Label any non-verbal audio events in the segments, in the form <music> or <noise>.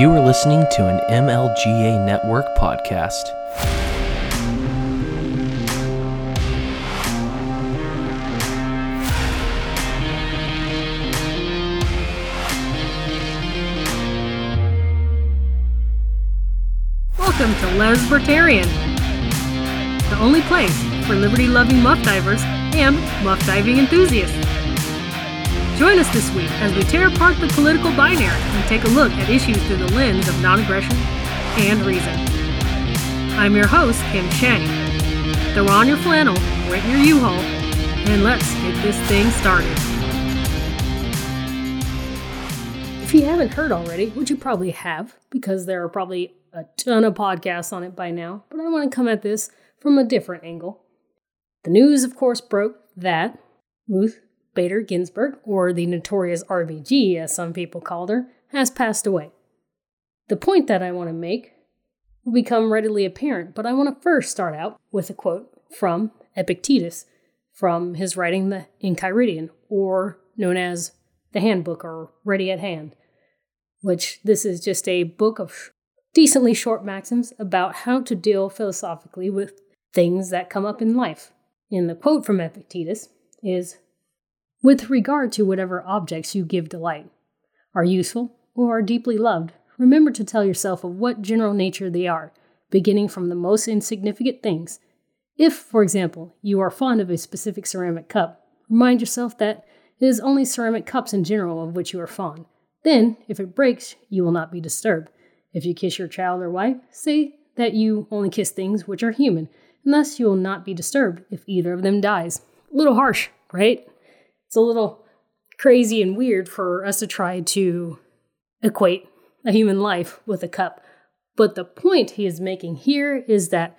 You are listening to an MLGA Network podcast. Welcome to Lesbertarian, the only place for liberty loving muff divers and muff diving enthusiasts. Join us this week as we tear apart the political binary and take a look at issues through the lens of non aggression and reason. I'm your host, Kim Shang. Throw on your flannel, rent your U Haul, and let's get this thing started. If you haven't heard already, which you probably have, because there are probably a ton of podcasts on it by now, but I want to come at this from a different angle. The news, of course, broke that Ruth Bader Ginsburg, or the notorious RBG as some people called her, has passed away. The point that I want to make will become readily apparent, but I want to first start out with a quote from Epictetus from his writing The Enchiridion, or known as the Handbook or Ready at Hand which this is just a book of decently short maxims about how to deal philosophically with things that come up in life. And the quote from Epictetus is With regard to whatever objects you give delight, are useful or are deeply loved, remember to tell yourself of what general nature they are, beginning from the most insignificant things. If, for example, you are fond of a specific ceramic cup, remind yourself that it is only ceramic cups in general of which you are fond then, if it breaks, you will not be disturbed. If you kiss your child or wife, say that you only kiss things which are human, and thus you will not be disturbed if either of them dies. A little harsh, right? It's a little crazy and weird for us to try to equate a human life with a cup. But the point he is making here is that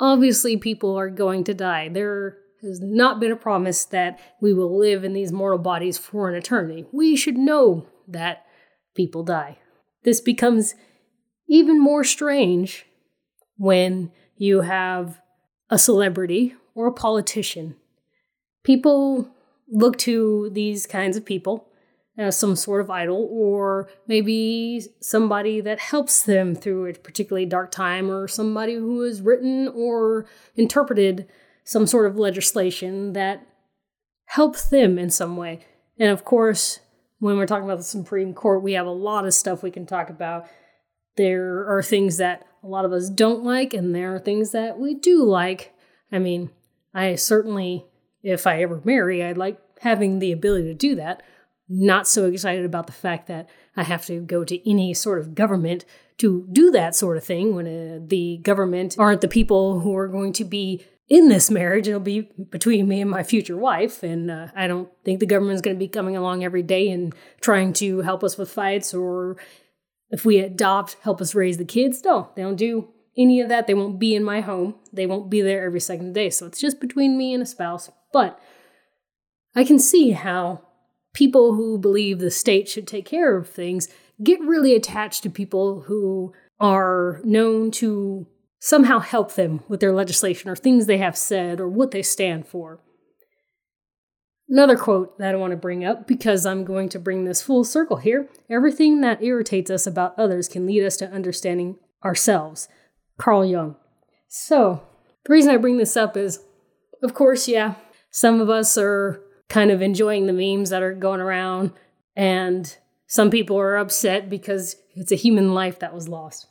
obviously people are going to die. There has not been a promise that we will live in these mortal bodies for an eternity. We should know that people die. This becomes even more strange when you have a celebrity or a politician. People look to these kinds of people as some sort of idol, or maybe somebody that helps them through a particularly dark time, or somebody who has written or interpreted some sort of legislation that helps them in some way. And of course, when we're talking about the Supreme Court, we have a lot of stuff we can talk about. There are things that a lot of us don't like, and there are things that we do like. I mean, I certainly, if I ever marry, I'd like having the ability to do that. Not so excited about the fact that I have to go to any sort of government to do that sort of thing when uh, the government aren't the people who are going to be in this marriage. It'll be between me and my future wife. And uh, I don't think the government's going to be coming along every day and trying to help us with fights or if we adopt, help us raise the kids. No, they don't do any of that. They won't be in my home. They won't be there every second day. So it's just between me and a spouse. But I can see how people who believe the state should take care of things get really attached to people who are known to somehow help them with their legislation or things they have said or what they stand for. Another quote that I want to bring up because I'm going to bring this full circle here everything that irritates us about others can lead us to understanding ourselves. Carl Jung. So, the reason I bring this up is, of course, yeah, some of us are kind of enjoying the memes that are going around, and some people are upset because it's a human life that was lost.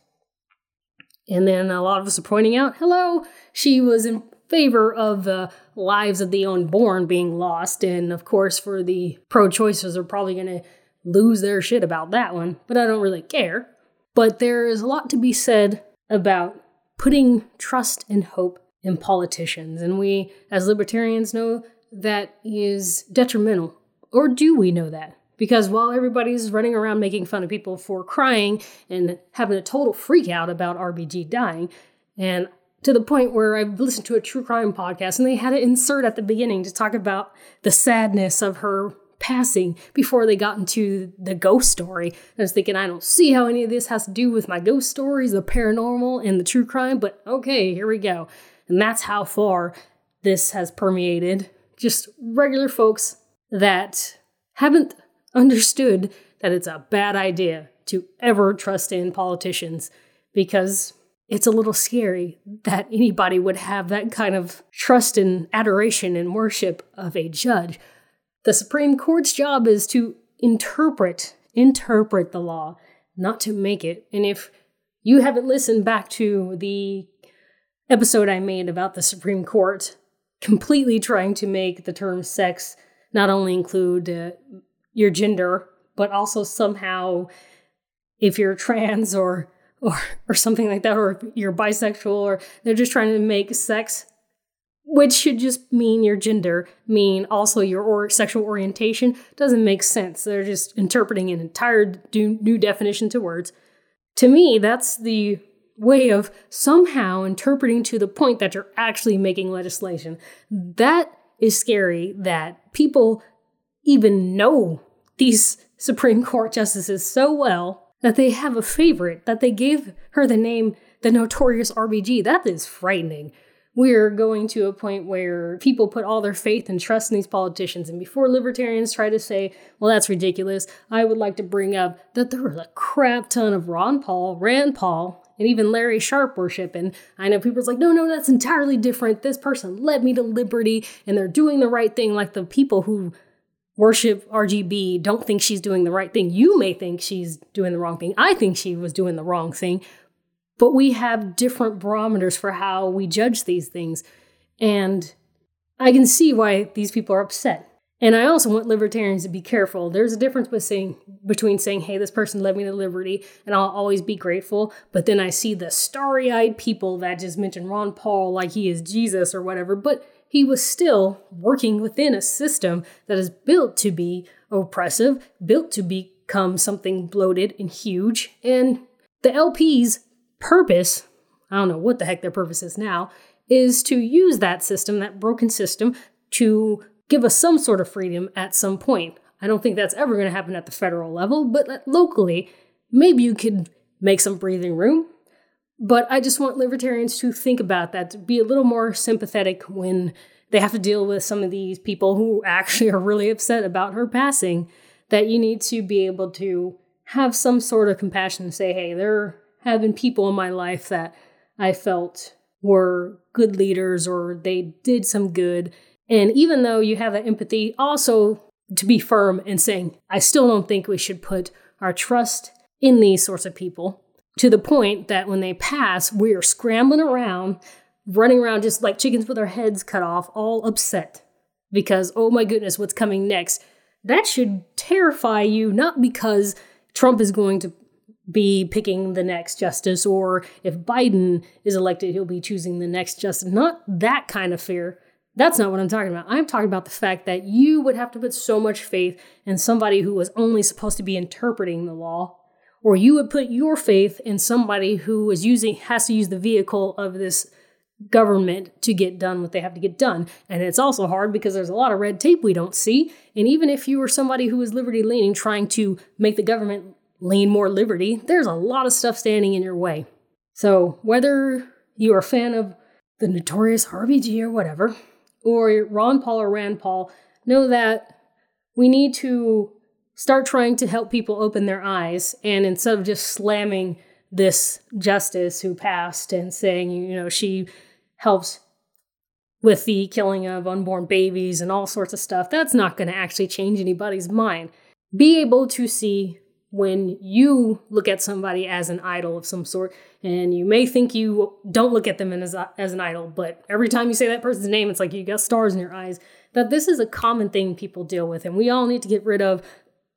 And then a lot of us are pointing out, hello, she was in favor of the lives of the unborn being lost. And of course, for the pro choicers are probably going to lose their shit about that one, but I don't really care. But there is a lot to be said about putting trust and hope in politicians. And we, as libertarians, know that is detrimental. Or do we know that? Because while everybody's running around making fun of people for crying and having a total freak out about RBG dying, and to the point where I've listened to a true crime podcast and they had to insert at the beginning to talk about the sadness of her passing before they got into the ghost story. I was thinking, I don't see how any of this has to do with my ghost stories, the paranormal, and the true crime, but okay, here we go. And that's how far this has permeated just regular folks that haven't understood that it's a bad idea to ever trust in politicians because it's a little scary that anybody would have that kind of trust and adoration and worship of a judge. The Supreme Court's job is to interpret, interpret the law, not to make it. And if you haven't listened back to the episode I made about the Supreme Court completely trying to make the term sex not only include uh, your gender, but also somehow if you're trans or or or something like that, or if you're bisexual, or they're just trying to make sex, which should just mean your gender, mean also your or sexual orientation, doesn't make sense. They're just interpreting an entire new definition to words. To me, that's the way of somehow interpreting to the point that you're actually making legislation. That is scary that people even know these <laughs> Supreme Court justices so well that they have a favorite, that they gave her the name the notorious RBG. That is frightening. We're going to a point where people put all their faith and trust in these politicians. And before libertarians try to say, well, that's ridiculous, I would like to bring up that there was a crap ton of Ron Paul, Rand Paul, and even Larry Sharpe worship. And I know people's like, no, no, that's entirely different. This person led me to liberty and they're doing the right thing, like the people who worship RGB don't think she's doing the right thing. You may think she's doing the wrong thing. I think she was doing the wrong thing. But we have different barometers for how we judge these things. And I can see why these people are upset. And I also want libertarians to be careful. There's a difference between saying, between saying, hey, this person led me to liberty and I'll always be grateful. But then I see the starry eyed people that just mention Ron Paul like he is Jesus or whatever. But he was still working within a system that is built to be oppressive, built to become something bloated and huge. And the LP's purpose, I don't know what the heck their purpose is now, is to use that system, that broken system, to give us some sort of freedom at some point. I don't think that's ever going to happen at the federal level, but uh, locally, maybe you could make some breathing room. But I just want libertarians to think about that, to be a little more sympathetic when they have to deal with some of these people who actually are really upset about her passing. That you need to be able to have some sort of compassion and say, hey, there have been people in my life that I felt were good leaders or they did some good and even though you have that empathy, also to be firm and saying, I still don't think we should put our trust in these sorts of people to the point that when they pass, we are scrambling around, running around just like chickens with our heads cut off, all upset because, oh my goodness, what's coming next? That should terrify you, not because Trump is going to be picking the next justice, or if Biden is elected, he'll be choosing the next justice. Not that kind of fear, that's not what I'm talking about. I'm talking about the fact that you would have to put so much faith in somebody who was only supposed to be interpreting the law, or you would put your faith in somebody who is using has to use the vehicle of this government to get done what they have to get done. And it's also hard because there's a lot of red tape we don't see. And even if you were somebody who is liberty leaning, trying to make the government lean more liberty, there's a lot of stuff standing in your way. So whether you're a fan of the notorious RBG or whatever, or Ron Paul or Rand Paul know that we need to start trying to help people open their eyes and instead of just slamming this justice who passed and saying, you know, she helps with the killing of unborn babies and all sorts of stuff, that's not going to actually change anybody's mind. Be able to see when you look at somebody as an idol of some sort, and you may think you don't look at them as, as an idol, but every time you say that person's name, it's like you got stars in your eyes. That this is a common thing people deal with, and we all need to get rid of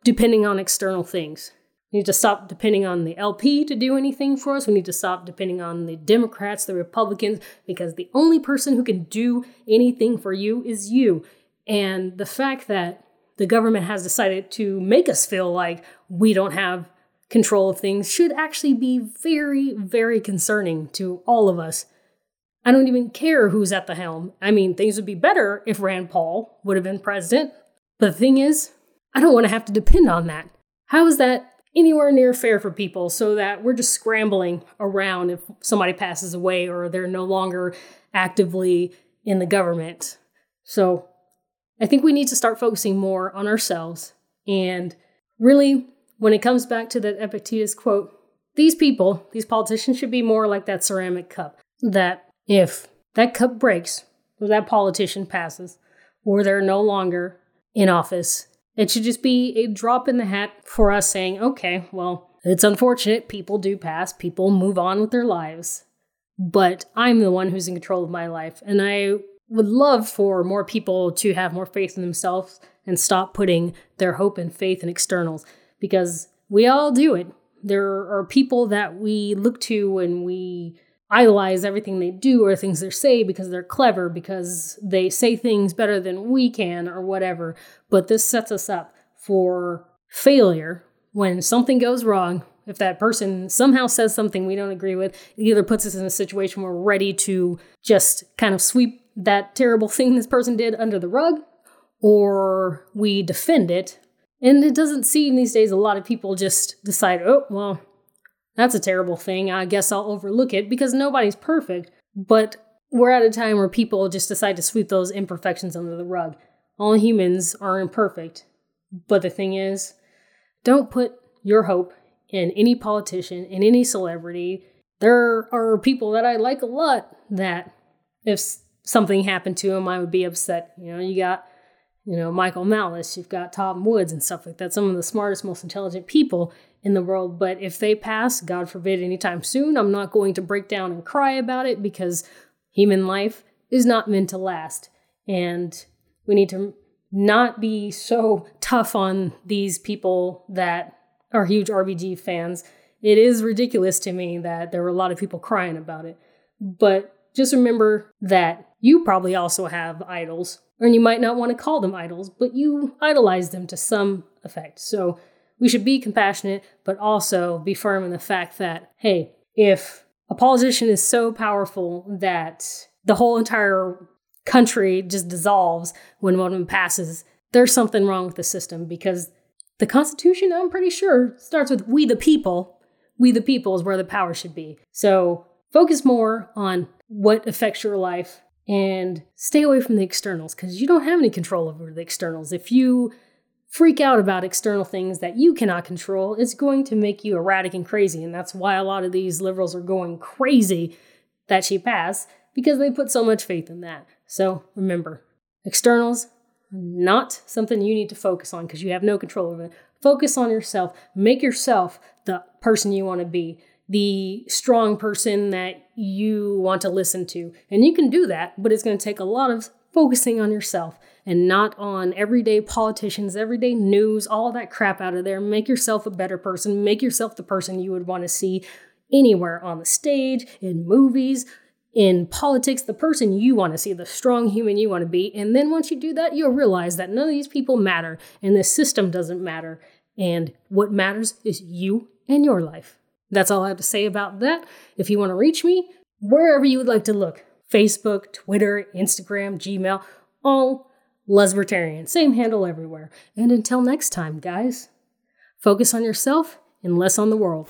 depending on external things. We need to stop depending on the LP to do anything for us. We need to stop depending on the Democrats, the Republicans, because the only person who can do anything for you is you. And the fact that the government has decided to make us feel like we don't have control of things should actually be very, very concerning to all of us. I don't even care who's at the helm. I mean, things would be better if Rand Paul would have been president. But the thing is, I don't want to have to depend on that. How is that anywhere near fair for people so that we're just scrambling around if somebody passes away or they're no longer actively in the government? So I think we need to start focusing more on ourselves and really when it comes back to that Epictetus quote, these people, these politicians should be more like that ceramic cup. That if that cup breaks, or that politician passes, or they're no longer in office, it should just be a drop in the hat for us saying, okay, well, it's unfortunate. People do pass, people move on with their lives. But I'm the one who's in control of my life. And I would love for more people to have more faith in themselves and stop putting their hope and faith in externals because we all do it. There are people that we look to and we idolize everything they do or things they say because they're clever, because they say things better than we can or whatever. But this sets us up for failure when something goes wrong. If that person somehow says something we don't agree with, it either puts us in a situation where we're ready to just kind of sweep that terrible <laughs> thing this person did under the rug, or we defend it. And it doesn't seem these days a lot of people just decide, oh, well, that's a terrible thing. I guess I'll overlook it because nobody's perfect. But we're at a time where people just decide to sweep those imperfections under the rug. All humans are imperfect. But the thing is, don't put your hope in any politician, in any celebrity. There are people that I like a lot that if something happened to them, I would be upset. You know, you got, you know, Michael Malice, you've got Tom Woods and stuff like that, some of the smartest, most intelligent people in the world. But if they pass, God forbid, anytime soon, I'm not going to break down and cry about it because human life is not meant to last. And we need to not be so <laughs> tough on these people that are huge RBG fans. It is ridiculous to me that there were a lot of people crying about it. But just remember that you probably also have idols, and you might not want to call them idols, but you idolize them to some effect. So we should be compassionate, but also be firm in the fact that, hey, if a politician is so powerful that the whole entire country just dissolves when one of them passes, there's something wrong with the system because the Constitution, I'm pretty sure, starts with we the people. We the people is where the power should be. So focus more on what affects your life and stay away from the externals because you don't have any control over the externals. If you freak out about external things that you cannot control, it's going to make you erratic and crazy. And that's why a lot of these liberals are going crazy that she passed because they put so much faith in that. So remember, externals, not something you need to focus on because you have no control over it. Focus on yourself. Make yourself the person you want to be, the strong person that you want to listen to. And you can do that, but it's going to take a lot of focusing on yourself and not on everyday politicians, everyday news, all that crap out of there. Make yourself a better person. Make yourself the person you would want to see anywhere on the stage, in movies, in politics, the person you want to see, the strong human you want to be. And then once you do that, you'll realize that none of these people matter and the system doesn't matter. And what matters is you and your life. That's all I have to say about that. If you want to reach me, wherever you would like to look Facebook, Twitter, Instagram, Gmail, all Lesbertarian. Same handle everywhere. And until next time, guys, focus on yourself and less on the world.